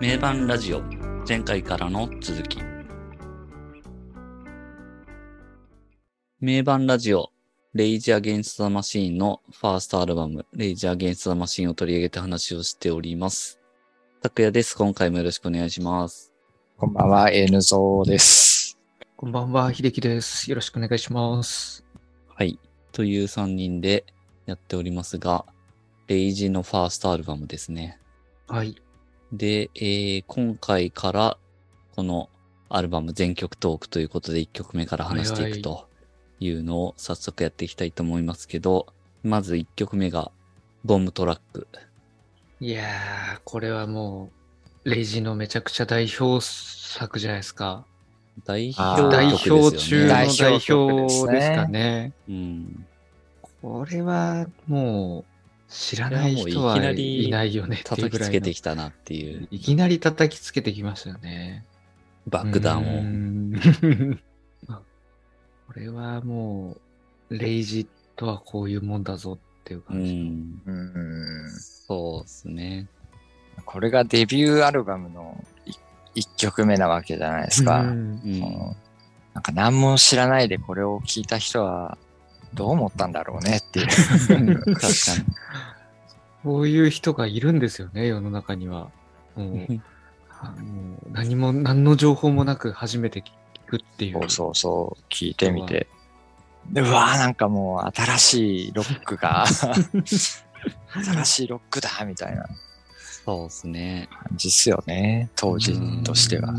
名盤ラジオ前回からの続き名盤ラジオレイジー・アゲンスト・ザ・マシーンのファーストアルバムレイジー・アゲンスト・ザ・マシーンを取り上げて話をしております。拓也です。今回もよろしくお願いします。こんばんは、N ゾーです。こんばんは、秀樹です。よろしくお願いします。はい。という3人でやっておりますが、レイジーのファーストアルバムですね。はい。で、えー今回からこのアルバム全曲トークということで1曲目から話していくというのを早速やっていきたいと思いますけど、まず1曲目がボムトラック。いやー、これはもう、レイジのめちゃくちゃ代表作じゃないですか。代表代曲表中のですよね。代代表曲ですね表ですかね。うん。これはもう、知らない人はいきないよね叩きつ。けてきたなっていういきなり叩きつけてきましたよね。爆弾を。これはもう、レイジとはこういうもんだぞっていうう感じ。ん。うん。そうですね。これがデビューアルバムの1曲目なわけじゃないですか。なんか何も知らないでこれを聞いた人はどう思ったんだろうねっていう。確かこういう人がいるんですよね、世の中には。もうもう何も、何の情報もなく初めて聞くっていう。そうそうそう、聞いてみて。でうわーなんかもう新しいロックが、新しいロックだみたいなそうですね。感じっすよね、当時としては。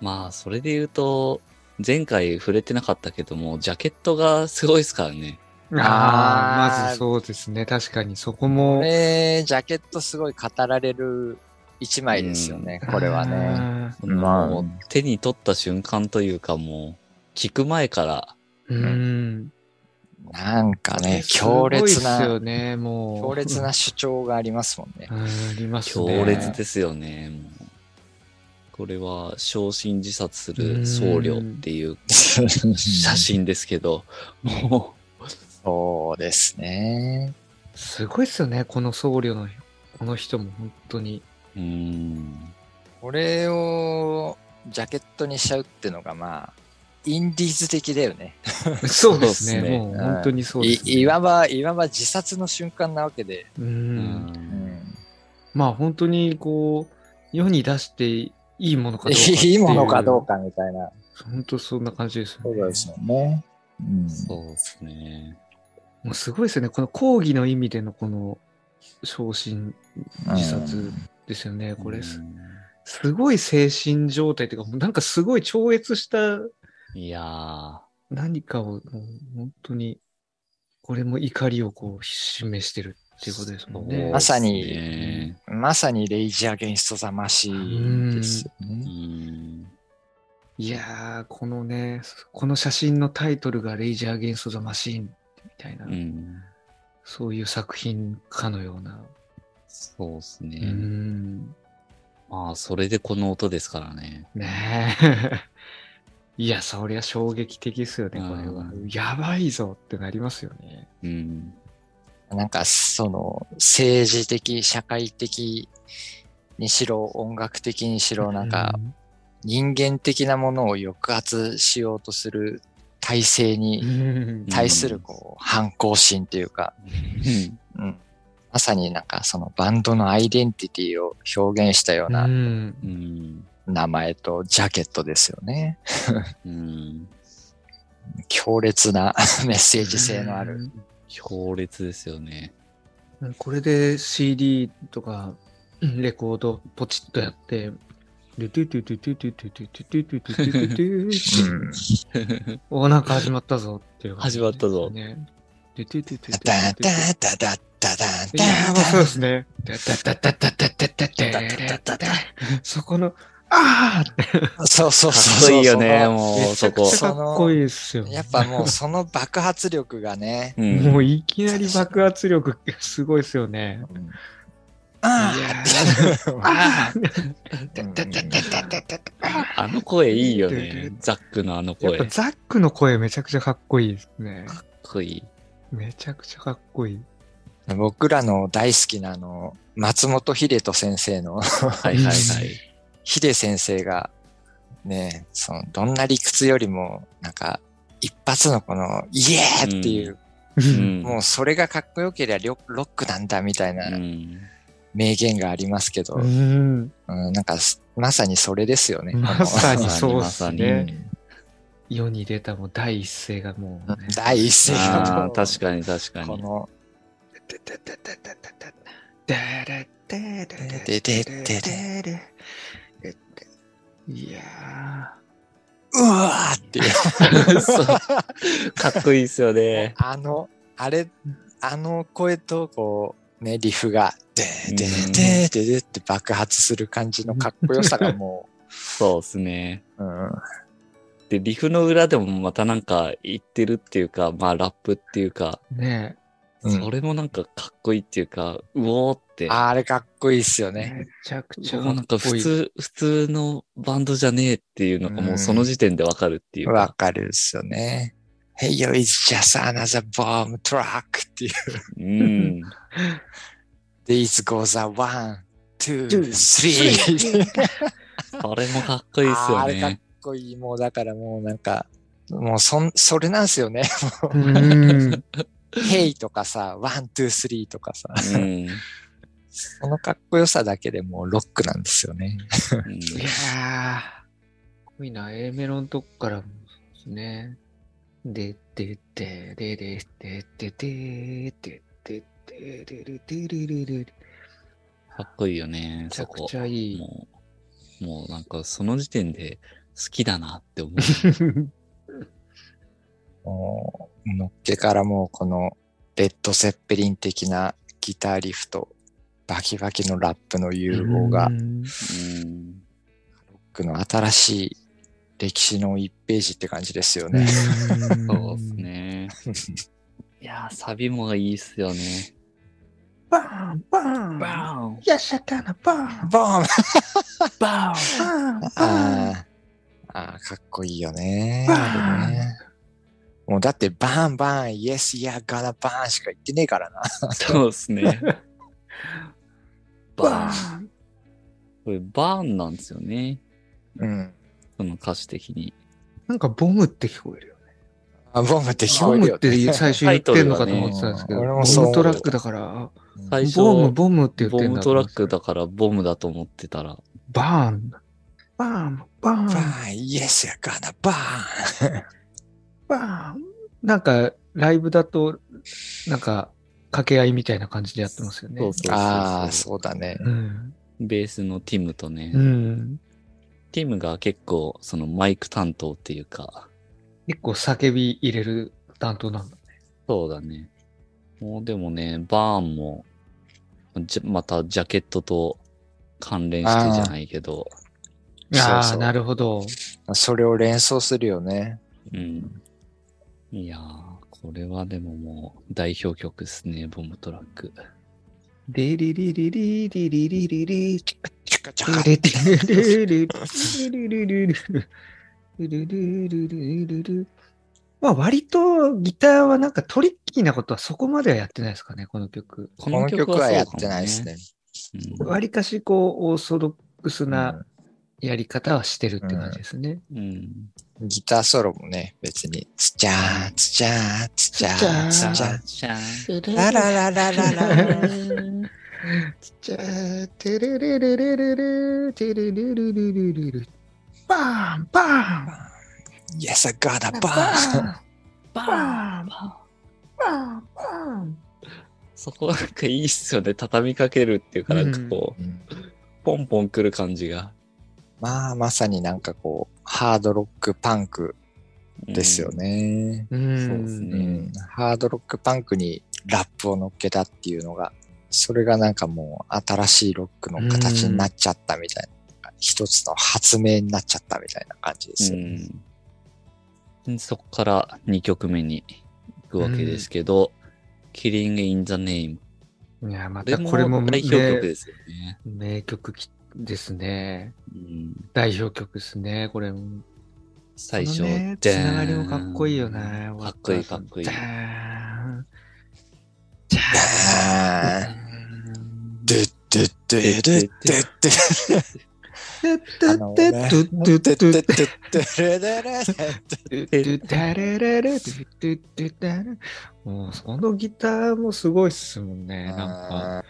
まあ、それで言うと、前回触れてなかったけども、ジャケットがすごいですからね。ああ、まずそうですね。確かにそここも。れ、ジャケットすごい語られる一枚ですよね、これはね。まあもう手に取った瞬間というかもう、聞く前から、うん。なんかね、す強烈な、よね、もう。強烈な主張がありますもんねう。ん。ありますね。強烈ですよね。もうこれは、焼身自殺する僧侶っていう写真ですけど、もそうですね。すごいっすよね、この僧侶の、この人も本当に。う、うん。これをジャケットにしちゃうっていうのがまあ、インディーズ的だよね。そうですね。もう本当にそうです、ね。いいわば、いわば自殺の瞬間なわけで。う。うんうんまあ本当にこう、世に出していいものかどうかっていう。いいものかどう。かみたいな。本当そんな感じですよね。そうですよね。うんそうですね。もうすごいですよね。この講義の意味でのこの昇進自殺ですよね。これす、うんすごい精神状態というか、もうなんかすごい超越したいやー、何かをもう本当に、これも怒りをこう示してるっていうことですもんね。まさにまさにレイジ・アゲンスト・ザ・マシーンですようね。んいやー、このね、この写真のタイトルがレイジー・アゲンスト・ザ・マシーンみたいな、うん。そういう作品かのような。そうですうね。ん。まあ、それでこの音ですからね。ねえ。いや、そりゃ衝撃的ですよね、これはう。やばいぞってなりますよね。うん。なんかその政治的、社会的にしろ、音楽的にしろ、なんか人間的なものを抑圧しようとする体制うにん、対するこう反抗心っていうか、うん、まさになんかそのバンドのアイデンティティを表現したようう。なんうん。名前とジャケットですよね。うん。強烈な メッセージ性のある。強烈ですよね。うん。これで CD とかうんレコードポチッとやって、ドゥトゥトゥトゥトゥトゥトゥトゥトゥトゥトゥトゥトゥトゥトゥってお、なんか始まったぞっていう感じですね。始まったぞね。ドゥトゥトゥトゥトゥダントゥトゥダンダダッダダンいやー、まあそうダですね。ダッダッダッダッダッダッダッダダダダそこの、あーって。ンそうそうそう。いいよね、もう、そこ。かっこいいですよ。やっぱもうその爆発力がね、うんもういきなり爆発力すごいですよね。あの声いいよね。ザックのあの声。かっぱザックの声めちゃくちゃかっこいいですね。こいい。めちゃくちゃかっこいい。僕らの大好きなあの、松本秀人先生のはいはいはい。秀先生が、ね、その、どんな理屈よりも、なんか、一発のこの、イエーっていう、うんもうそれがかっこよければロロックなんだみたいなうん名言がありますけど、ううんん。なんかす、まさにそれですよね。まさにそうっこのすね。うん世に出たもう第一声がもうね、第一声が確かに確かに。この、いやうわーっていう。かっこいいですよね。あの、あれ、あの声と、こう、ね、リフが、でーでーでーでーでーって爆発する感じのかっこよさがも そうですね。う、うん、で、リフの裏でもまたなんか言ってるっていうか、まあラップっていうか、ーねうんそれもなんかかっこいいっていうか、うおーって。あれかっこいいっすよえ。ね。めちゃくちゃもうなんか。普通、普通のバンドじゃねえっていうのがもうその時点でわかるっていうわか。かるっすよね。Hey yo, it's just another bomb truck っていう。うん。This goes a one, two, three. そ れもかっこいいですよあれかっね。こいい。もうだからもうなんか、もうそん、それなんすよね。うん。Hey とかさ、one, two, three とかさ。うん。そのかっこよさだけでもうロックなんですよね。うんいやー、かっこいいな。A メロのとこからもそうですね。で、で、で、で、で、で、で、で、で、で、で、で、で、で、で、で、かっこいいよね、めちゃくそこ。ちゃいい。もう、もうなんかその時点で好きだなって思う。もう、のっけからもうこの、レッド・セッペリン的なギターリフと、バキバキのラップの融合が、ロッうん。クの新しい歴史の1ページって感じですよね。そうです。ね。いやー、サビもいいっすよね。バーン、バーン、バーンやしゃかなバーン、バーンバーン、バーン。あーあー、かっこいいよね。バーンもうだって、バーンバーン、イエス、いや、ガナバーンしか言ってねえからな。そうですね。ババーン。ーン。これバーンなんですよね。うん。その歌詞的に。なんかボムって聞こえるよね。あボムって聞こボムっえるよね。て最初言ってんのかと思ってたんですけど、ね俺もそう思うムトラックだから、最初、ボム、ボムって言ってんだボムトラックだ。だからボムだと思ってたら、バーン。バーン、バーン、バーン、イエス、や、ガナバーン。バーン。なんか、ライブだと、なんか、掛け合いみたいな感じでやってますよね。そうそうそうそうああ、そうだね。うん。ベースのティムとね、うん。ティムが結構そのマイク担当っていうか、結構叫び入れる担当なんだ。そうだね。もうでもね、バーンも、じゃまたジャケットと関連してじゃないけど、ああ、そうそうなるほど。それを連想するよね。うん。いやー、これはでももう代表曲ですね、ボムトラック。リリリリリリリリリリチカチカチカリリリリリリリリリリリリリリリリまあ割とギターはなんかトリッキーなことはそこまではやってないですかね、この曲。ここの曲はやってないですね。。うん割かしこうオーソドックスなやり方はしてるって感じですね。うん。ギターソロもね、別に、つちゃー、つちゃー、つちゃー、つちゃー。じゃん。ララララララ。ちっちゃー、テレレレレレレ、テレレレレレレレ。バーンバーン Yes, I got a バ.ーンババーンバーンバーンそこなんかいいっすよね。畳みかけるっていうか、なんかこう、うんポンポン来る感じが。まあ、まさになんかこう、ハードロックパンクですよね。う。そうですねうん。ハードロックパンクにラップを乗っけたっていうのが、それがなんかもう新しいロックの形になっちゃったみたいな。一つの発明になっちゃったみたいな感じですうよね。ん。そこから2曲目に行くわけですけど、Killing in the Name。いや、まこれもたこれも代表曲名ですよね。名曲きですね。うん、代表曲ですね、これも。最初、ね、つながりもかっこいいよね。かっこいいかっこいいじゃーん。じゃあーでででででででででででででもうそのギターもすごいっすもんね。なんか、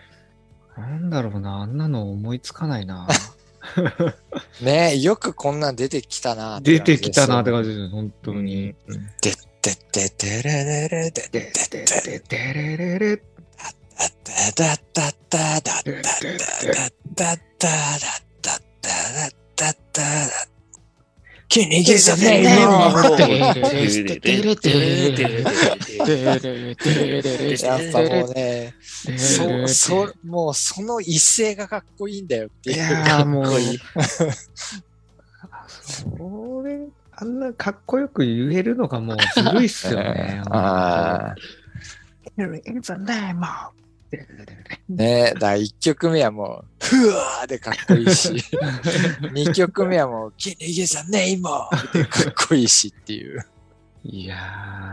なんだろうな、あんなの思いつかないな。ねよくこんなん出てきたな出てきたなって感じじですよ、本当に。ででででれれれでででででれれれだだだだだだだだだだだだだだだキニギザネイモやっぱもうね、そ、そ、もうその一声がかっこいいんだよっていう。いやーもうそれ、あんなかっこよく言えるのがもうずるいっすよね。ああ。ねだから1曲目はもう、ふわーでかっこいいし、2曲目はもう、キニギザネイモでかっこいいしっていう。いや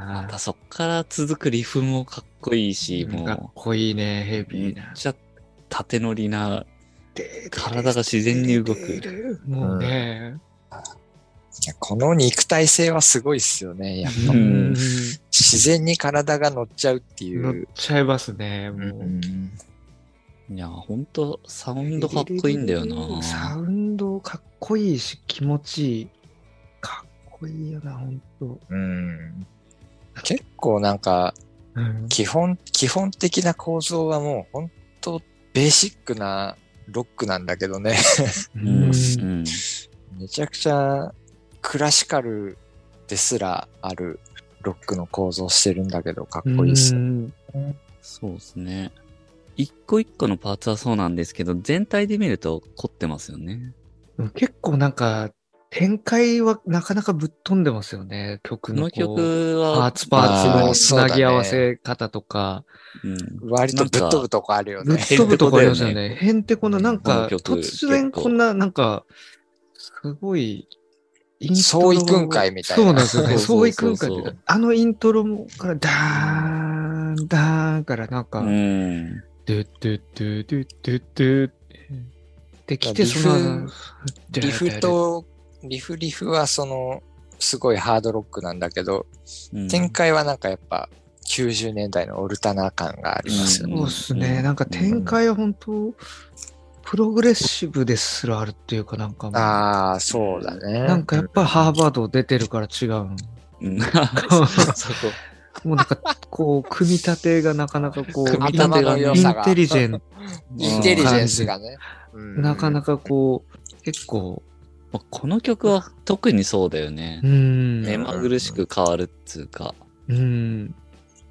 またそっから続くリフもかっこいいし、ー、かっもこいいね、ヘう、ビーな。めっちゃ縦乗りな、体が自然に動く。もうね、いやこの肉体性はすごいっすよね。やっぱうん自然に体が乗っちゃうってい乗っう。ちゃいますね、もうう。んいや、ほんと、サウンドかっこいいんだよな。サウンドかっこいいし、気持ちいい。かっこいいよな、ほんと。うん結構なんか、うん基本、基本的な構造はもう本当ベーシックなロックなんだけどね。うん。うんうん。めちゃくちゃクラシカルですらあるロックの構造してるんだけど、かっこいいっすよ。うんそうですね。一個一個のパーツはそうなんですけど、全体で見ると凝ってますよね。結構なんか、展開はなかなかぶっ飛んでますよね、曲のこの曲は、パーツパーツのつなぎ合わせ方とか、うん、割とぶっ飛ぶとこあるよぶっね。飛ぶとこありますよね。へんてこな、なんか、突然こんな、なんか、すごい、イントロ創意訓会みたいなそうなんですよね。そう創意そうそうそう訓会っていうか、あのイントロもから、ダーン、ダーンからなんか、うん。ドゥッドゥッドゥッドゥッドゥッドゥッできて、その、リフと、リフリフはその、すごいハードロックなんだけど、うん展開はなんかやっぱ90年代のオルタナ感がありますよね。そうですね。うんなんか展開は本当、プログレッシブですらあるっていうかなんかああ、そうだね。なんかやっぱハーバード出てるから違う。もうなんか、こう、組み立てがなかなかこう、組み頭の良イン。テリジェンインテリジェンスがね。うんなかなかこう、結構、まあこの曲は特にそうだよねう。ん、目まぐるしく変わるっつうか。うん。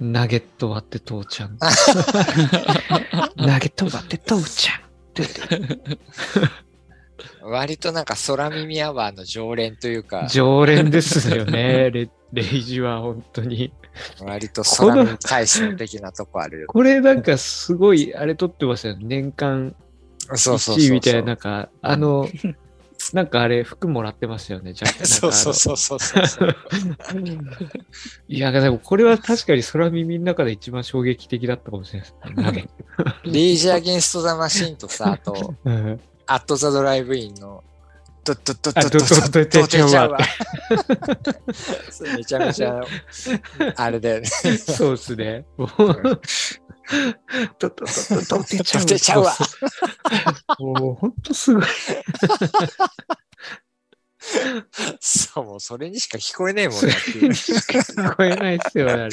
ナゲット割って父ちゃん。ナゲット割って父ちゃん。割となんか空耳アワーの常連というか、常連ですよね。レレイジは本当に。割と空耳大使的なとこあるよ。これなんかすごい、あれ撮ってましたよ。年間そうそうそう1位そう。みたいな、なんか、あの、なんかあれ、服もらってましたよね。じゃ あそうそうそうそうそう。いや、でもこれは確かに空耳の中で一番衝撃的だったかもしれないですね。リージアゲンストザマシンとさ、あと、うんアットザドライブインの、ドッドッドッあドッドッドッドッドッめちゃめちゃ、あれだよね。そうですね。もう、ととととと出ちゃう。出ちゃうわそうそうもう本当すごい。そう、もうそれにしか聞こえねえもんなっていう。聞こえないですよね、あれ。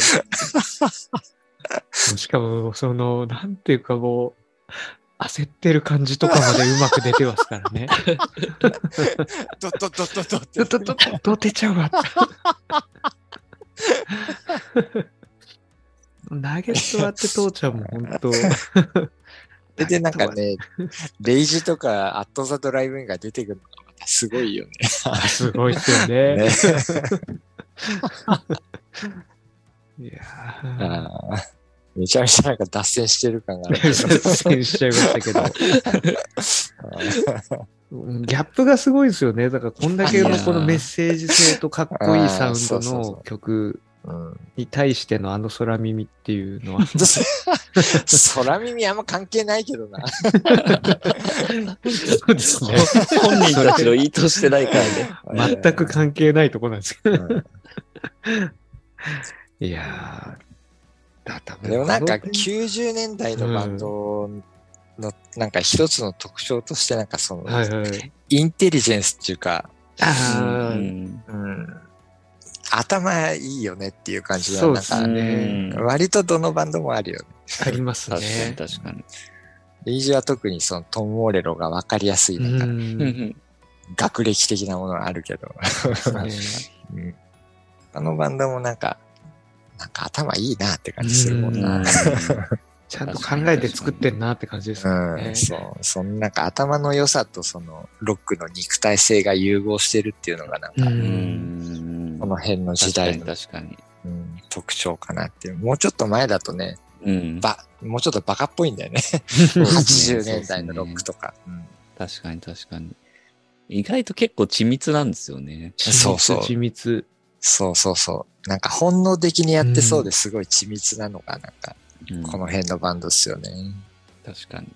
しかも、その、なんていうかもう、焦ってる感じとかまでうまく出てますからね。ドッドッドッドッドッってとととと出ちゃうわ。ナゲット割って父ちゃんも本当。で、でなんかね、レイジとかアットザドライブインが出てくるのがまたすごいよね。すごいっすよね。ねいやめちゃめちゃなんか脱線してる感がある 脱線しちゃいましたけど。ギャップがすごいですよね。だからこんだけのこのメッセージ性とかっこいいサウンドのう曲うんに対してのあの空耳っていうの は。空耳あんま関係ないけどな。そうですね。本人たちの意図してないからね。全く関係ないとこなんですけど。うんいやー、でもなんかこの90年代のバンドのなんか一つの特徴としてなんかその、はいはい。インテリジェンスっていうか、うん、頭いいよねっていう感じがなんかそうですね。割とどのバンドもあるよね。あります確かにね。確かに。レイジは特にそのトム・モーレロが分かりやすいなんか、うん学歴的なものがあるけど、ね うんあのバンドもなんか、なんか頭いいなって感じするもんな。うん ちゃんと考えて作ってんなって感じですよねうん、。そう、そのなんか頭の良さとそのロックの肉体性が融合してるっていうのがなんか、ううんんこの辺の時確かに代の、確かに。うん特徴かなっていう。もうちょっと前だとね、うん。ば、もうちょっとバカっぽいんだよね。そうですね80年代のロックとか。うん確かに確かに。意外と結構緻密なんですよね。そうそう緻密。そうそうそう。なんか本能的にやってそうですごい緻密なのが、なんか、うんこの辺のバンドっすよね。確かに。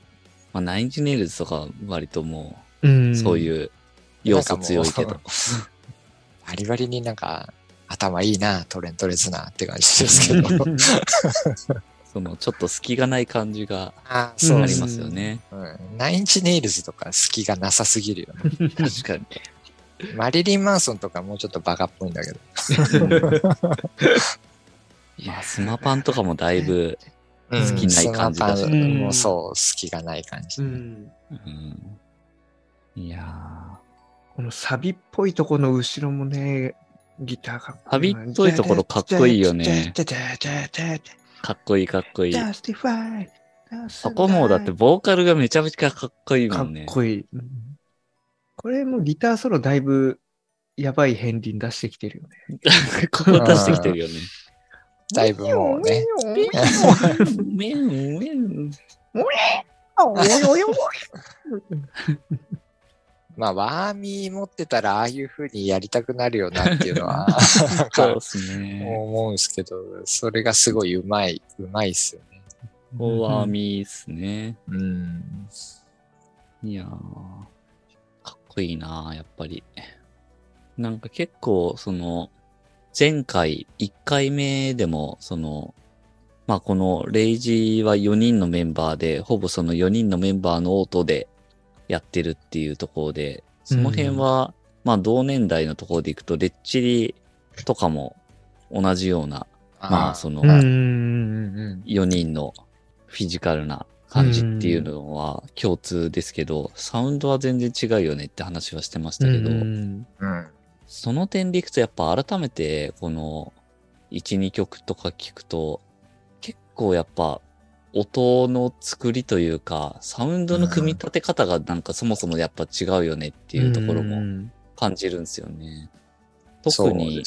まあ、ナインチネイルズとか割ともうそういう要素強いけど。バリバリになんか、頭いいな、トレントレズナーって感じですけど。その、ちょっと隙がない感じがありますよね。うん。ナインチネイルズとか隙がなさすぎるよね。確かに。マリリン・マンソンとかもうちょっとバカっぽいんだけど。まあ、スマパンとかもだいぶ、好きない感じだしもうそう、隙がない感じ。うんうん。いやこのサビっぽいとこの後ろもね、ギターかっこサビっぽいところかっこいいよねー、かっこいいかっこいい。そこもだってボーカルがめちゃめちゃかっこいいもかっんね。こいい。うんこれもギターソロだいぶやばい片鱗出してきてるよね。こう出してきてるよね。だいぶもうね。メンメンまあ、ワーミー持ってたらああいう風にやりたくなるよなっていうのは、そうかですね。思うんですけど、それがすごい上手い、上手いっすよね。オワーミーっすね。うん。いやー、かっこいいなーやっぱり。なんか結構、その、前回、1回目でも、その、まあこのレイジーは4人のメンバーで、ほぼその4人のメンバーの音でやってるっていうところで、その辺は、まあ同年代のところでいくと、レッチリとかも同じような、まあそのうんうんうん4人のフィジカルな感じっていうのは共通ですけど、サウンドは全然違うよねって話はしてましたけど、うんうん。その点でいくとやっぱ改めてこの1、2曲とか聞くと結構やっぱ音の作りというかサウンドの組み立て方がなんかそもそもやっぱ違うよねっていうところもうん。感じるんですよね。特に。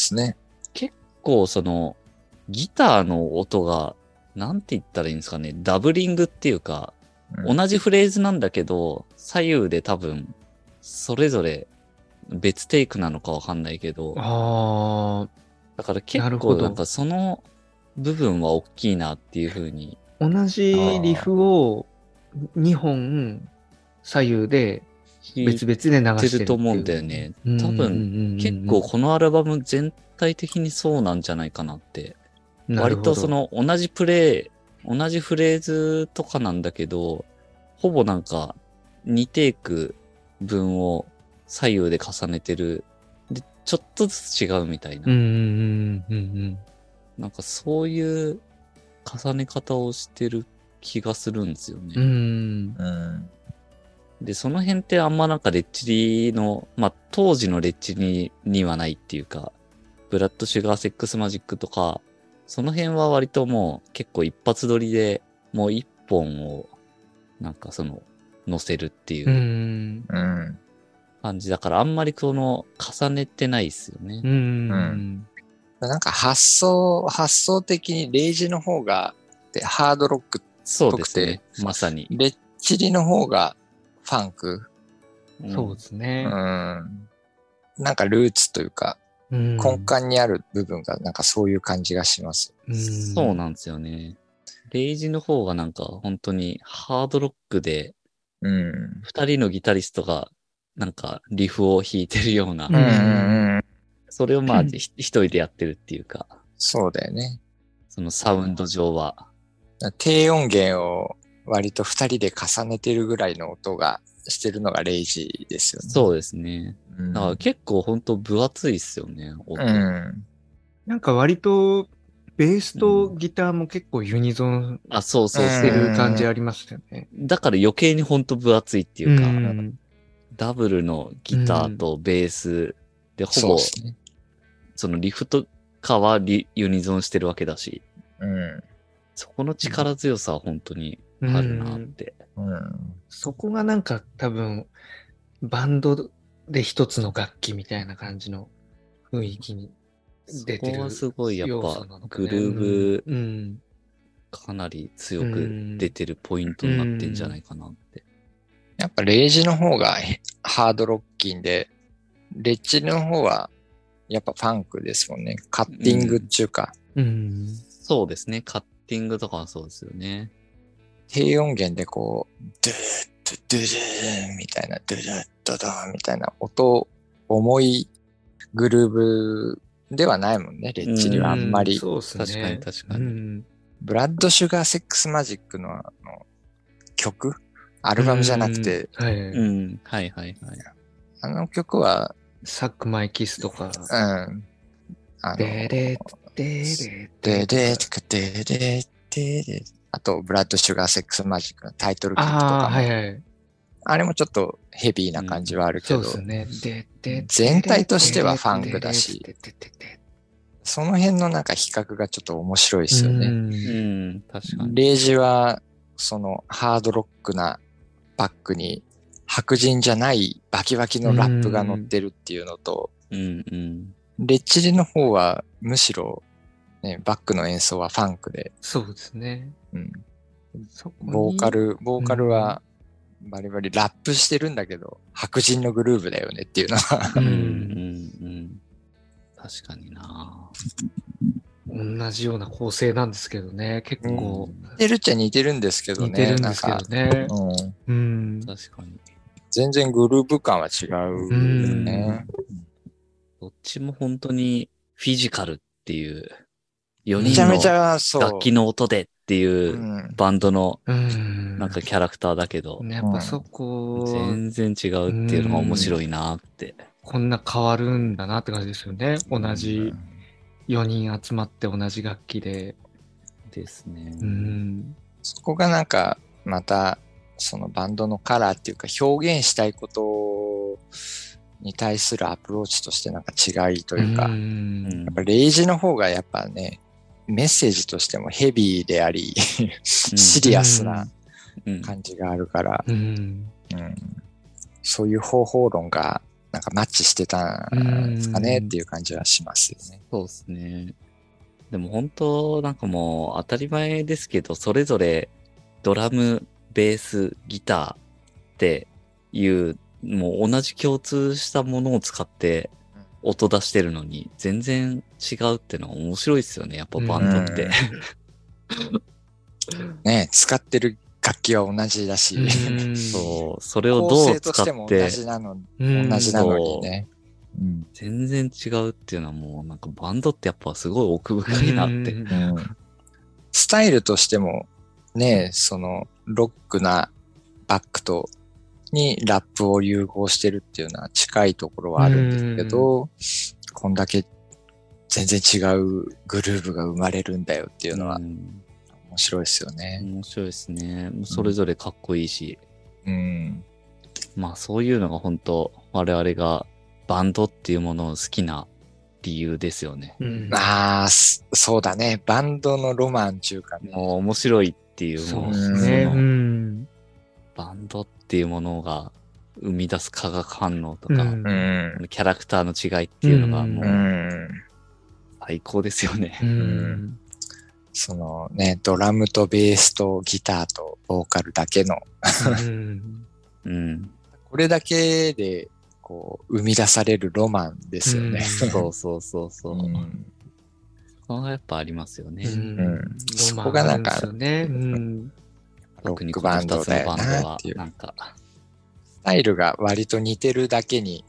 結構そのギターの音がなんて言ったらいいんですかね。ダブリングっていうかうん。同じフレーズなんだけど、左右で多分、それぞれ別テイクなのかわかんないけど、あだから結構なんかその部分は大きいなっていうふうに、あ、同じリフを2本左右で別々で流しててるると思うんだよね。うん多分、結構このアルバム全体的にそうなんじゃないかなって。割とそ、の同じプレイ、同じフレーズとかなんだけど、ほぼなんか2テイク分を左右で重ねてる。で、ちょっとずつ違うみたいな。なんかそういう重ね方をしてる気がするんですよね。うん。うん。うん。で、その辺ってあんまなんかレッチリの、まあ当時のレッチリにはないっていうか、ブラッドシュガーセックスマジックとかその辺は割ともう結構一発撮りでもう一本をなんかその載せるっていう。感じだからあんまりこの重ねてないですよねう。ん。なんか発想、発想的にレイジの方が、で、ハードロック、そうですね。まさに。レッチリの方がファンク。うんそうですうね。ん。なんかルーツというか、うん根幹にある部分がなんかそういう感じがします。うんそうなんですよね。レイジの方がなんか本当にハードロックでうん。二人のギタリストがなんかリフを弾いてるような、うんうんうんうん。それをまあうんひ一人でやってるっていうか、そうだよね。そのサウンド上は。低音源を割と二人で重ねてるぐらいの音がしてるのがレイジですよね。そうですね。うん。だから結構本当分厚いっすよね、音。うん。なんか割と、ベースとギターも結構ユニゾンあ、そうそうして。る感じありますよね。だから余計に本当分厚いっていうか、んダブルのギターとベースでほぼそね。そのリフとかはリユニゾンしてるわけだし、うん。そこの力強さは本当にあるなって。うん。そこがなんか多分、バンドで一つの楽器みたいな感じの雰囲気に出てるそこはすごいやっ要ぱグルーブうん。かなり強く出てるポイントになってんじゃないかなって。やっぱレイジの方がハードロッキンで、レッチリの方はやっぱファンクですもんね。カッティングっていうか、うん。そうですね。カッティングとかはそうですよね。低音源でこう、ドゥードゥドゥドゥーンみたいな、ドゥドゥドドーンみたいな音、重いグルーブではないもんね、レッチリはあんまり。そうですね。確かに確かにうんブラッド・シュガー・セックス・マジックのあの曲アルバムじゃなくて。はいはいはい。あの曲は、サックマイキスとか。うん。あの、でれでででーとかでででであと、ブラッド・シュガー・セックス・マジックのタイトル曲とああ、かも、はいはい。あれもちょっとヘビーな感じはあるけど、そうですね。でで全体としてはファンクだしその辺のなんか比較がちょっと面白いですよね。ううんん。確かに。レイジは、そのハードロックなバックに白人じゃないバキバキのラップが乗ってるっていうのと、うんうん。レッチリの方はむしろ、ね、バックの演奏はファンクで、そうですね。うん、ボーカル、ボーカルはバリバリラップしてるんだけど、白人のグルーブだよねっていうのはううんんうんうん。確かにな同じような構成なんですけどね。結構似てるっちゃ似てるんですけどね。似てるんですけどね。うん、うん。確かに。全然グルーヴ感は違うよね。どっちも本当にフィジカルっていう、4めちゃめち人のゃそう。楽器の音でっていううんバンドのうん。なんかキャラクターだけど、ねやっぱそこ、全然違うっていうのが面白いなって。こんな変わるんだなって感じですよね。同じ4人集まって同じ楽器で。ですね。うん。そこがなんか、また、そのバンドのカラーっていうか表現したいことに対するアプローチとしてなんか違いというか、うやんっぱレイジの方がやっぱね、メッセージとしてもヘビーであり、シリアスなうん感じがあるから、うん。うんそういう方法論がなんかマッチしてたんですかねっていう感じはしますよね。そうですね。でも本当なんかもう当たり前ですけど、それぞれドラム、ベース、ギターっていう、もう同じ共通したものを使って音出してるのに全然違うってのは面白いですよね。やっぱバンドって。ね使ってる楽器は同じだし、うんそう、それを構どう成と使しても同ってじなの、うん同じなのにね。うん全然違うっていうのはもうなんかバンドってやっぱすごい奥深いなって。スタイルとしても、ね、その、ロックなバックと、にラップを融合してるっていうのは近いところはあるんですけど、こんだけ全然違うグルーヴが生まれるんだよっていうのはうん面白いですよね。面白いですね。それぞれかっこいいし。うん。まあそういうのが本当我々がバンドっていうものを好きな理由ですよね。うんああ、すそうだね。バンドのロマンっていうかね。もう面白いっていう、そうですね。うん。バンドっていうものが生み出す化学反応とか、うんうん。キャラクターの違いっていうのがうんもう。うん最高ですよね。うん。そのね、ドラムとベースとギターとボーカルだけの、うんうん。これだけで、こう、生み出されるロマンですよね。うんそうそうそうそう。うんそこがやっぱありますよね。うんうんロそこがなんか。うん。ロ特にこックバンドだよバンドはなっていう。なんか、スタイルが割と似てるだけに、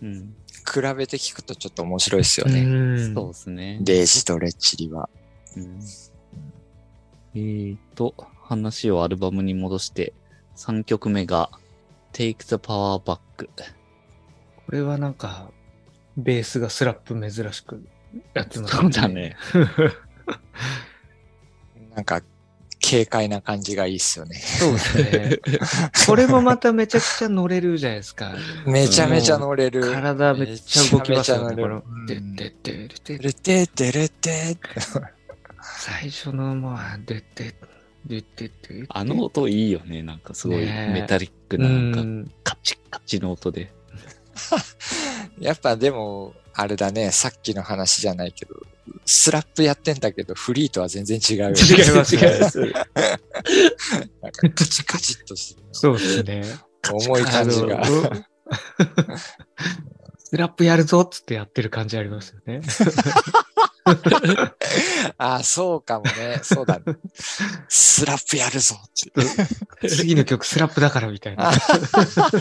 うん。比べて聞くとちょっと面白いですようね。んそうですね。レイジとレッチリは。うんえーと、話をアルバムに戻して、3曲目が Take the Power Back。これはなんか、ベースがスラップ珍しくやってますそうだ。ね。なんか、軽快な感じがいいっすよね。そうですね。これもまためちゃくちゃ乗れるじゃないですか。めちゃめちゃ乗れる。体めっちゃ動きますよね。でってってでっててれててれて最初のまあ、でってでってってあの音いいよね。なんかすごいメタリックうな、なんかん。カチッカチの音で。やっぱでも、あれだね、さっきの話じゃないけど、スラップやってんだけど、フリーとは全然違うよね。違います違いますなんかカチカチっとしてる。そうですね。重い感じが スラップやるぞっつってやってる感じありますよね。ああ、そうかもね。そうだね。スラップやるぞって。次の曲スラップだからみたいな。確か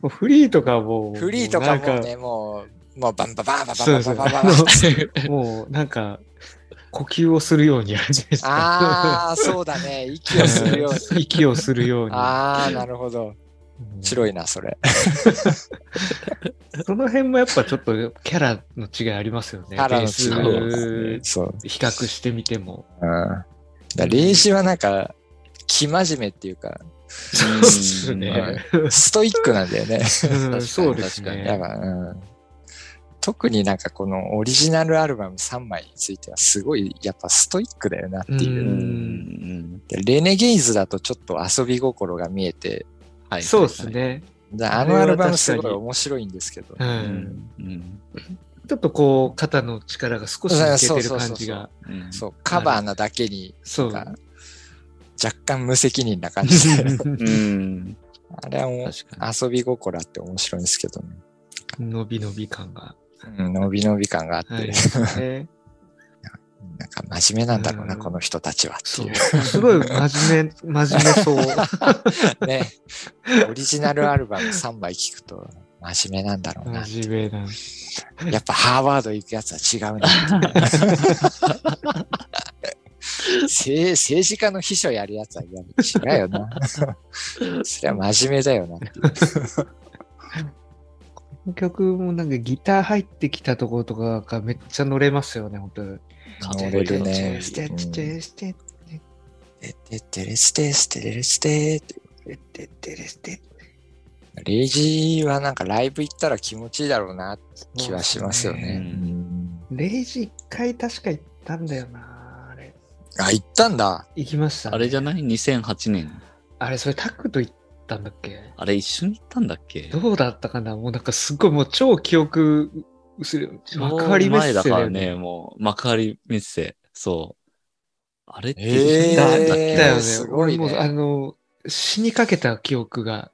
もうフリーとかはもう。に。フリーとかもね、もう、もうバンババンババンババンババンバン。もうなんか、呼吸をするようにやるじゃないですか。ああ、そうだね。息をするように。息をするように。ああ、なるほど。面白いな、それ。その辺もやっぱちょっとキャラの違いありますよね。キャラの違いそう。ス比較してみても。うん。だから霊視はなんか、生真面目っていうか、そうですね。ストイックなんだよね。うんそうです確かにね。やっぱ、うん。特になんかこのオリジナルアルバム3枚についてはすごいやっぱストイックだよなっていうう。レネゲイズだとちょっと遊び心が見えて、はい。そうです。ね。だあのアルバムすごい面白いんですけど。う。うんん。うん。ちょっとこう、肩の力が少し抜けてる感じが。うんそう、カバーなだけに、そう。若干無責任な感じで。うん。あれはもう遊び心あって面白いんですけどね。伸び伸び感が。うん、伸び伸び感があって、はい。ねなんか真面目なんだろうな、うんこの人たちはってそ。いうすごい真面目、真面目そう。ね。オリジナルアルバム3枚聴くと真面目なんだろうな。真面目な。やっぱハーバード行くやつは違うな。政政治家の秘書やるやつはや違うよな。それは真面目だよな。この曲もなんかギター入ってきたところとかがめっちゃ乗れますよね、本当に。乗れるね。ステッチステッてってってれステステレレステテッテレステレイジはなんかライブ行ったら気持ちいいだろうなって気はしますよね。レイジ一回確か行ったんだよな、あれ。あ、行ったんだ。行きました、ね。あれじゃない ?2008 年。あれ、それタクと行ったんだっけ？あれ一緒に行ったんだっけ？どうだったかな？もうなんかすっごいもう超記憶薄れ、幕張メッセ前だからよね、もう、幕張メッセ。そう。あれってえーだだったっけ？だよね。すごいね俺もうあの、死にかけた記憶が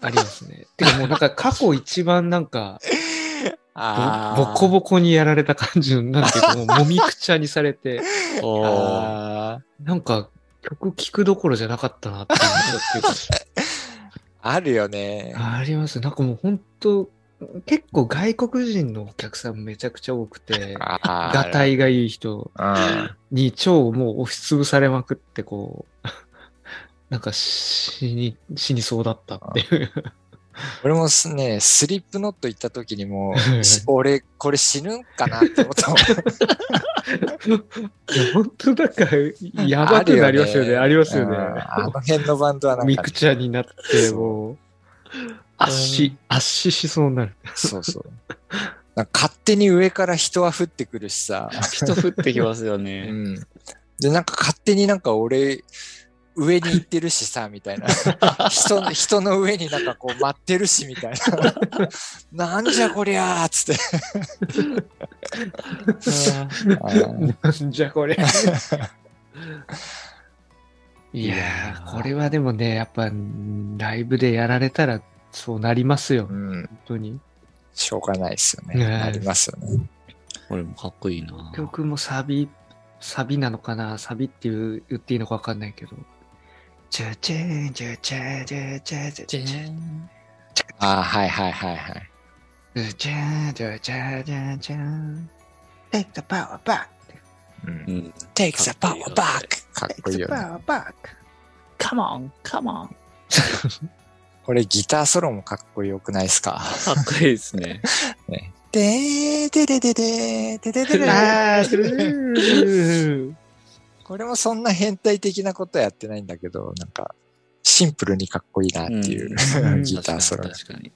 ありますね。てかもうなんか過去一番なんか、ボボコボコにやられた感じの、なんていうかもうもみくちゃにされて、なんか曲聴くどころじゃなかったなっていう印象ってあるよね。か。あります。なんかもう本当結構外国人のお客さんめちゃくちゃ多くて、あがたいがいい人うんに超もう押しつぶされまくってこう、なんか死に、死にそうだったっていう。俺もすね、スリップノット行った時にも 俺、これ死ぬんかなって思った 本当なんか、やばくなりますよね。ありますよね。うん。あの辺のバンドはなんかミクチャになって、も圧死、圧死しそうになる。そうそう。なんか勝手に上から人は降ってくるしさ。人降ってきますようね。ん。で、なんか勝手になんか俺、上に行ってるしさ、みたいな。人の、人の上になんかこう待ってるし、みたいな。なんじゃこりゃーっつって。なんじゃこれ。いやいやー、ーこれはでもね、やっぱ、ライブでやられたらそうなりますよ。うん、本当に。しょうがないですよね。なりますよね。これもかっこいいな。曲もサビ、サビなのかな？サビっていう言っていいのかわかんないけど。チュチュン、チュチュチンチュチュチュチュン。ああ、はいはいはいはい。チュン、チュチュチュチュン。Take the power back! うん、Take the power back! Take the power back! Come on, come on! これギターソロもかっこよくないですか？かっこいいですね。ね。でーででででーでででで これもそんな変態的なことはやってないんだけど、なんか、シンプルにかっこいいなっていう、うん ギターソロが。確かに。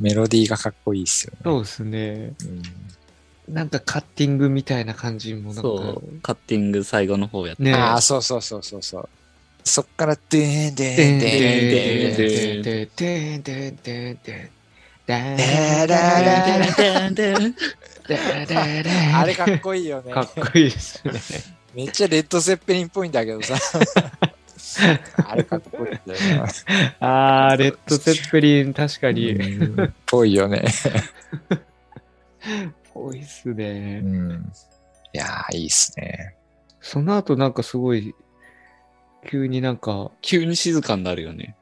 メロディーがかっこいいっすよね。そうですね。うんなんかカッティングみたいな感じもなんか。そう、カッティング最後の方やって。ねああ、そうそうそうそうそう。そっから、でんでんでんでんでんでんでんでんでんでんでんでんだらあれかっこいいよね。かっこいいですね。めっちゃレッド・ゼッペリンっぽいんだけどさ。あれかっこいいんだよな。あー、レッド・ゼッペリン、確かに。ぽいよね。多いっすうね。ん。いや、いいっすね。その後なんかすごい、急になんか、急に静かになるよね。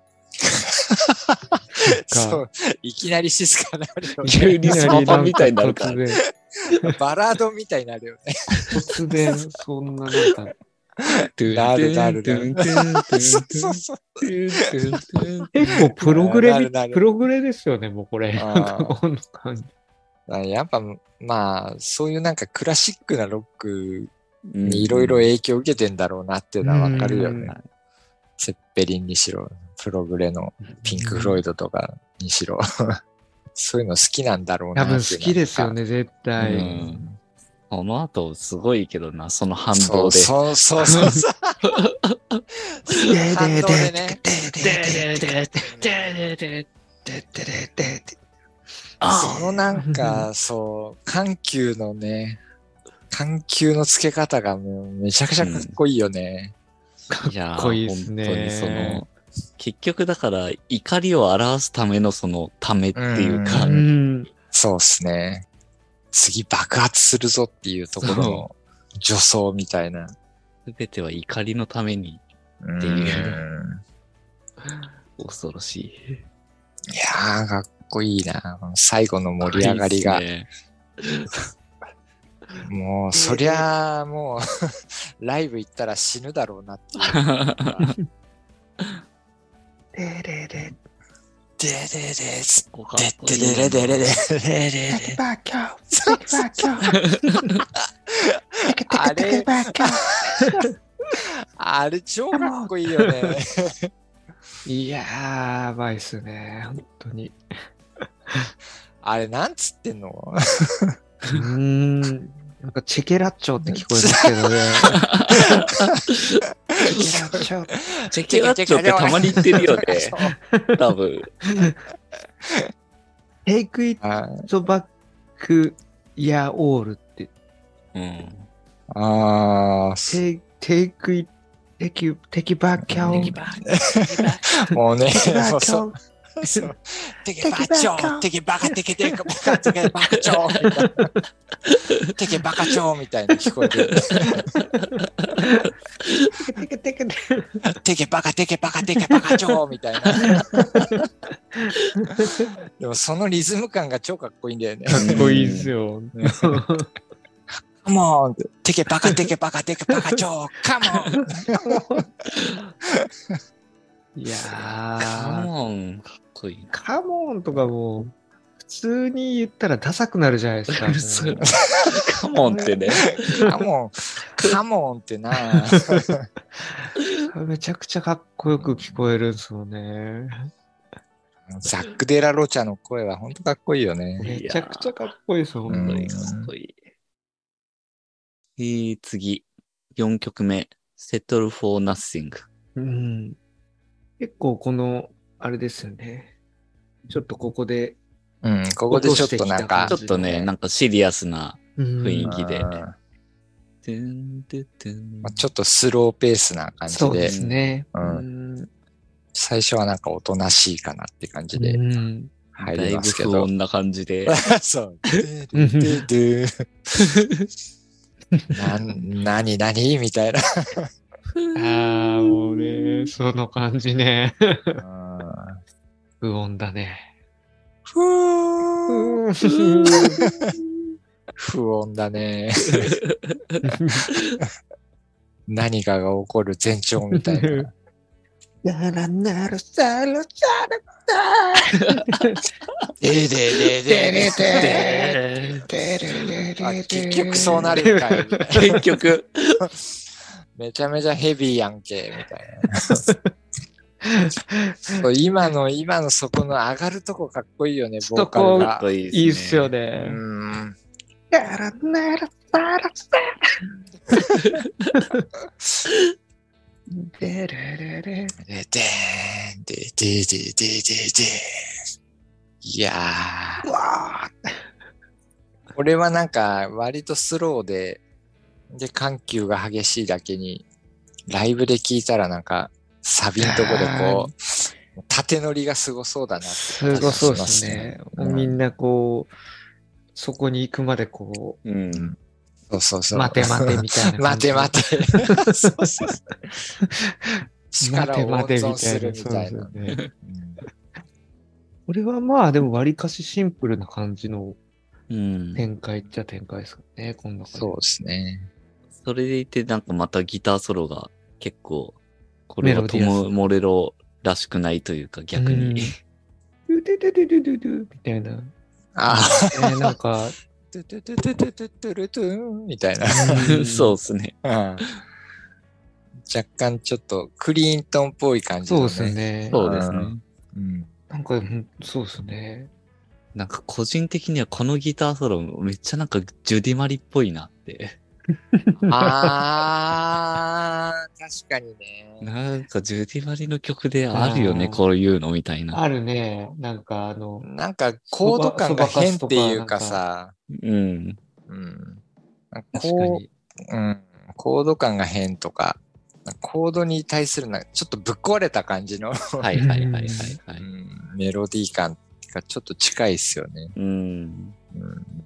そう。いきなり静かになるよ急にスマパンみたいになるから。突然、ね。バラードみたいになるよね。突然、そんななんか、なるなるなるそうそう。結構プログレみ、なるなるプログレですよね、もうこれ。なんかこの感じ。やっぱ、まあ、そういうなんかクラシックなロックいろいろ影響を受けてんだろうなっていうのはわかるようんね。セッペリンにしろ、プログレのピンク・フロイドとかにしろ。そういうの好きなんだろうな多っていう分好きですよね、絶う対。んこの後すごいけどな、その反そう動で。そうそうそうそう。反 動でね。そのなんか、そう、緩急のね、緩急のつけ方がもうめちゃくちゃかっこいいよね。いやーかっこいいっすね本当にその、結局だから怒りを表すためのそのためっていうか、うん。そうっすね。次爆発するぞっていうところの助走みたいな。すべては怒りのためにうんっていう恐ろしい。いやー、かっこいいな。最後の盛り上がりが。いいもう、そりゃあ、もう、ライブ行ったら死ぬだろうなっていう。でれれ、でででつっこいいなででででででででバッキャー、バッキャー、あれ。あれ超かっこいいよね。いやー、やばいっすね、本当に。あれなんつってんのうーん。なんかチェケラッチョって聞こえますけどね。チェケラッチョ。チェケラッチョってたまに言ってるよね。多分。Take it あ back, yeah, all って。うん。あー、take, take it, take, you- take it back, out. もうね Take it、もう back, そ out. そう。テケバチョーテケバカテケテケバカテケバカチョーみたいなテケバカチョーみたいに聞こえてる。Take it, take it. テケバカテケバカテケバカチョーみたいな。でもそのリズム感が超かっこいいんだよね。かっこいいっすよ。カモンテケバカテケバカテケバカチョーカモンいやカー、モン、い。カモンとかもう、普通に言ったらダサくなるじゃないですか。カモンってね。カモン、カモンってな。めちゃくちゃかっこよく聞こえるんですよね。ザック・デラ・ロチャの声は本当かっこいいよね。めちゃくちゃかっこいいです本当に。かっこいい。えー、次。4曲目。Settle for Nothing。うん。結構この、あれですよね。ちょっとここで、うん、ここでちょっとなんかちょ、っとね、なんかシリアスな雰雰囲気でまあちょっとスローペースな感じでそうで、すね。うんん。最初はなんかおとなしいかなって感じでうん入だいぶりますけど。不穏な感じで。そう。でででなん、なになにみたいな。ああ、もうね、その感じね。うん不穏だね。ふーうん不穏だね。何かが起こる前兆みたいな。ならなるさるさででででであ結局そうなるんかい。結局。めちゃめちゃヘビーやんけ、みたいな。そう今の、今のそこの上がるとこかっこいいよね、ボーカルがいいっすようね。ん。ならなるさるさでれれれで、でーん、で、で、で、で、で、で。いやー。わこれはなんか、割とスローで、で、緩急が激しいだけに、ライブで聞いたらなんか、サビのとこでこう、縦乗りがすごそうだなってす感じがしごそうでますね。すね。うんみんなこう、そこに行くまでこうん。そうそうそう。う、待て待てみたいな感 待じ。て待て。そうそうそう。力を温待て待て存するみたいな。そうですよねうんこれはまあでも割かしシンプルな感じのうん。展開っちゃ展開ですかね、こんな感じ。そうですね。それでいて、なんかまたギターソロが結構、これはメロディアス、トム・モレロらしくないというか逆に。ドゥドゥドゥドゥドゥドゥみたいな。ああ。えーなんか、トゥトゥトゥトゥトゥトゥトゥルトゥみたいな。うんそうですね。うん若干ちょっとクリーントンっぽい感じのそうです。ね。そうですね。うん。なんか、うんそうですね。なんか個人的にはこのギターソロめっちゃなんかジュディマリっぽいなって。あー、確かにね。なんかジュディマリの曲であるよね、こういうのみたいな。あるね。なんかあの、なんかコード感が変っていうかさ、うん。うん。なんか確かこに。う、うん。コード感が変とか、コードに対するな、ちょっとぶっ壊れた感じの、はいはいはいはいはい。うんメロディー感がちょっと近いっすよね。うん。うん。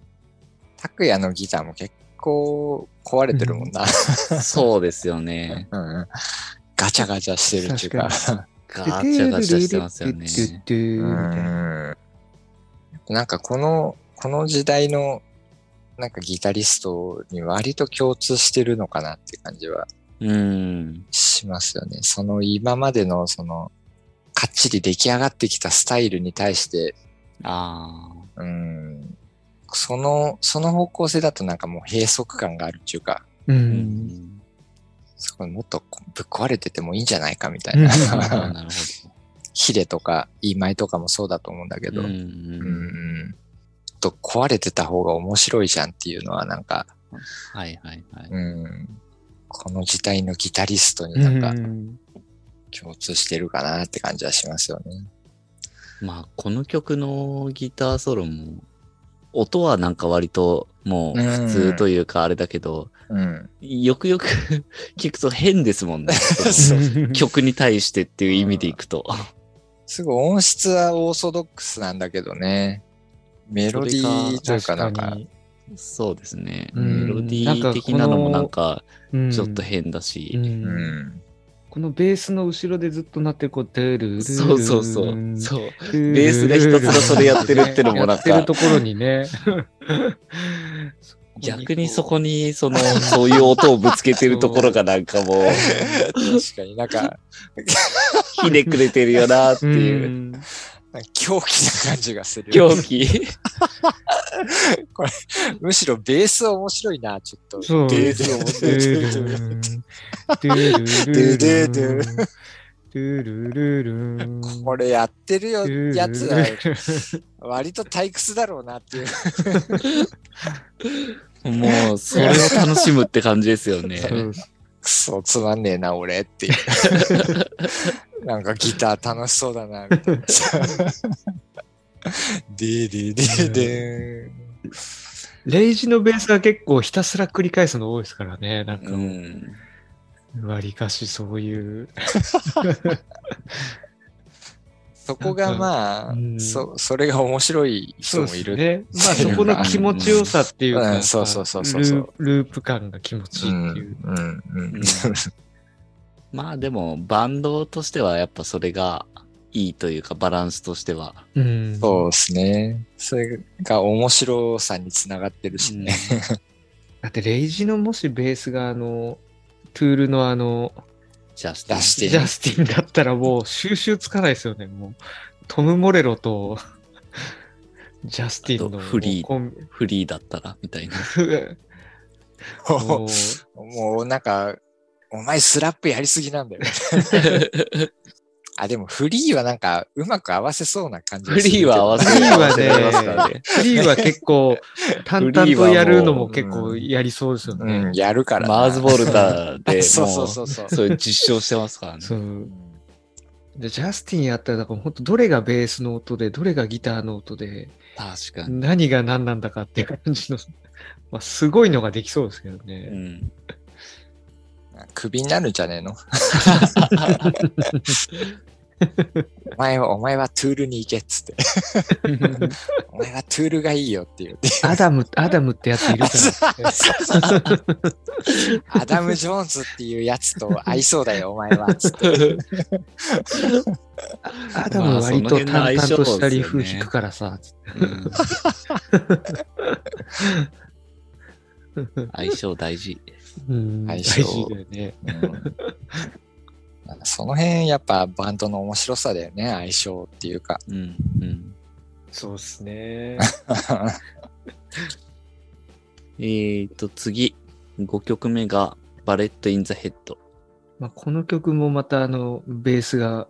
拓也のギターも結構壊れてるもんな。そうですよね。うん。ガチャガチャしてるっていうか。ガチャガチャしてますよね。なうん。なんかこの、この時代のなんかギタリストに割と共通してるのかなって感じはうん。しますよね。その今までのその、かっちり出来上がってきたスタイルに対して、ああ。うん、その、その方向性だとなんかもう閉塞感があるっていうか、う。うんん。そこもっとぶっ壊れててもいいんじゃないかみたいな。なるヒレとか、イーマイとかもそうだと思うんだけど、ほど。う。うんん、と壊れてた方が面白いじゃんっていうのはなんか、はいはいはい。うん、この時代のギタリストになんかうん共通してるかなって感じはしますよね。まあ、この曲のギターソロも、音はなんか割ともう普通というかあれだけど、うん。よくよく 聞くと変ですもんね。曲に対してっていう意味でいくと。すごい音質はオーソドックスなんだけどね。メロディーというかなんか、にそうですね。うんメロディー的なのもなんかうんちょっと変だし。うんうん。このベースの後ろでずっと鳴ってる、こう、ドゥルルルルそうそうそう。ンそう。ベベースがひたすらそれやってるってのもなんかやってるところにね。逆にそこに、その、そういう音をぶつけてるところがなんかもう、確かになんか、ひねくれてるよなってういう。ん狂気な感じがする。狂気。むしろベース面白いな、ちょっと。そう。デーデードゥルルルンドゥルルルンドゥドゥドゥドゥトゥルルルン。これやってるよやつは割と退屈だろうなっていう。もう、それを楽しむって感じですよね。そうくそつまんねえな俺っていう。なんかギター楽しそうだなみたいな。ディディディデレイジのベースは結構ひたすら繰り返すの多いですからね。なんかわりかしそういう。そこがまあ、うんそそれが面白い人もいる。ね。まあそこの気持ちよさっていうか、うんそうそうそうそうループ感が気持ちいいっていう。うんうんうんまあでも、バンドとしてはやっぱそれがいいというか、バランスとしては。うん。そうですね。それが面白さにつながってるしね。だってレイジのもしベースがあの、トゥールのあの、ジャスティンジャスティンだったらもう収集つかないですよね。もう、トム・モレロと、ジャスティンのフリーフリーだったら、みたいな。もう もうなんか、お前スラップやりすぎなんだよ。あ、でもフリーはなんかうまく合わせそうな感じフリーは合わせフリーはね。フリーは結構、淡々とやるのも結構やりそうですよね。うん、やるからな。マーズボルダーで、そうもそうそうそう。そういう実証してますからね。そうジャスティンやったら、だから本当どれがベースの音で、どれがギターの音で、確かに。何が何なんだかっていう感じの、まあ、すごいのができそうですけどうね。ん。クビになるんじゃねえの？お前は、お前は Tool に行けっつって。お前は Tool がいいよっていう。アダム、アダムってやついるから。アダム・ジョーンズっていうやつと合いそうだよ、お前は。つって。アダム割と淡々としたリフ弾くからさ。うん 相性大事。うん相性ね。うんその辺やっぱバンドの面白さだよね、相性っていうか。うん。うん。そうっすね。えーと、次。5曲目が、 Bullet in the Head。まあ、この曲もまたあの、ベースが、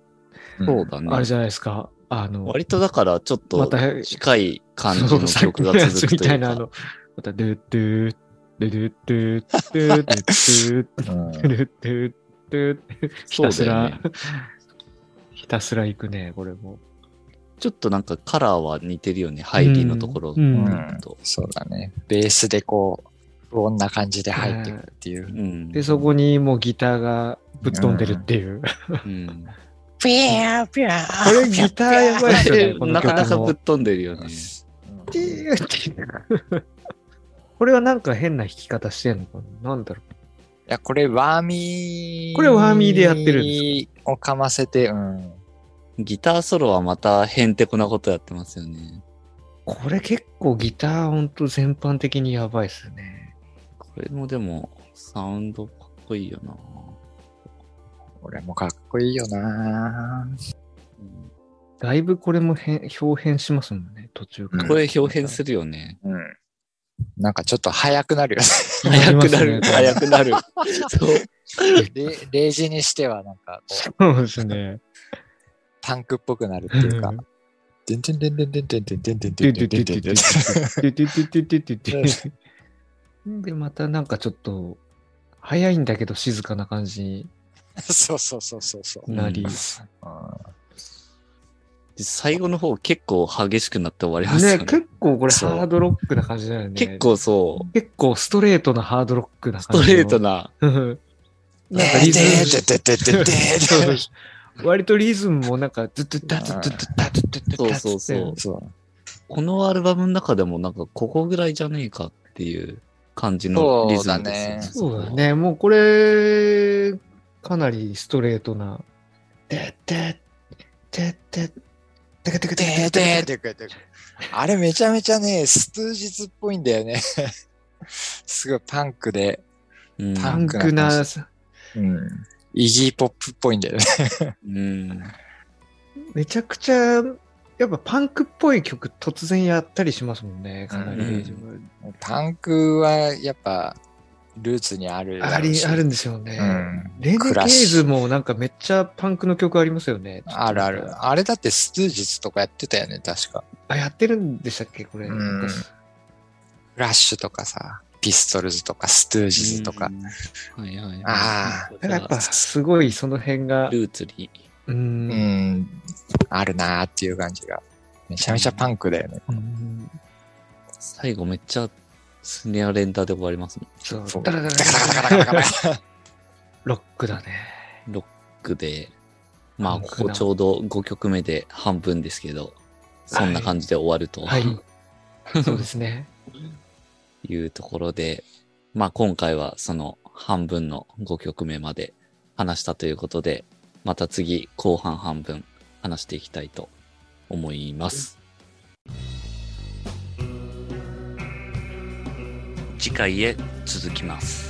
そうだね。あれじゃないですか。あの、割とだから、ちょっまとた近い感じの曲が続くとみたいか。いうなあの、また、ドゥッドゥッ、ドゥドゥッドゥッ、ドゥドゥドゥッ、うんドゥドゥドゥ、ドゥひたすらね、ひたすら行くね、これも。ちょっとなんかカラーは似てるよね。ハイリーのところうんうんと。そうだね。ベースでこう、不穏な感じで入ってくっていう。うん。で、そこにもうギターがぶっ飛んでるっていう。うん。ピャーピャーこれギターやばいよね、このなかなか。ぶっ飛んでるよね。ティーってこれはなんか変な弾き方してんのかな？なんだろいや、これワーミー。これワーミーでやってるんですをか？ませて、うん。ギターソロはまたへんてこなことやってますよね。う。これ結構ギターほんと全般的にやばいっすね。これもでも、サウンドかっこいいよな。これもかっこいいよなうんだいぶこれも変表変しますもんね、途中から。これ表変するよね。うん。なんかちょっと速くなるよね。速くなる、なりますね速くなる。そう。レ0時にしてはなんかそうですね。パンクっぽくなるっていうかうん。でんてんてんてんてんてんてんてんてんてんてんてんてんてんで、またなんかちょっと、早いんだけど静かな感じにそうそうそうそうそう。なり。最後の方結構激しくなって終わりますよね、ね。結構これそうハードロックな感じだよね。結構そう、結構ストレートなハードロックなスト感じの。レートな、なんかでリズム割とリズムもなんか、ズッズッダズッズッダズッズッダズッダそうそうそうそうこのアルバムの中でもなんかここぐらいじゃねえかっていう感じのリズムですよそうだ。ね。もうこれ、かなりストレートな。ででででテクテクテクテクテクテクあれめちゃめちゃね、ストゥージズっぽいんだよね。すごいパンクで。パンクな。うん。イギーポップっぽいんだよねうん。めちゃくちゃ、やっぱパンクっぽい曲突然やったりしますもんね、かなり。パンクはやっぱ、ルーツにあるあ。り、あるんでしょうね。うん。レネケーズもなんかめっちゃパンクの曲ありますよね。あるある。あれだってストゥージスとかやってたよね、確か。あ、やってるんでしたっけ？これ。うんフラッシュとかさ、ピストルズとかストゥージズとか。うん。はいはいはい。あなんかやっぱすごいその辺が、ルーツに。う。うんん、あるなーっていう感じが。めちゃめちゃパンクだよね。うん最後めっちゃスネア連打で終わりますもん。そう。ダラダラダダラカダカダカダカダカロックだね。ロックで、まあ、ここちょうど5曲目で半分ですけど、そんな感じで終わると、はい。そうですね。いうところで、まあ今回はその半分の5曲目まで話したということで、また次後半半分話していきたいと思います。次回へ続きます。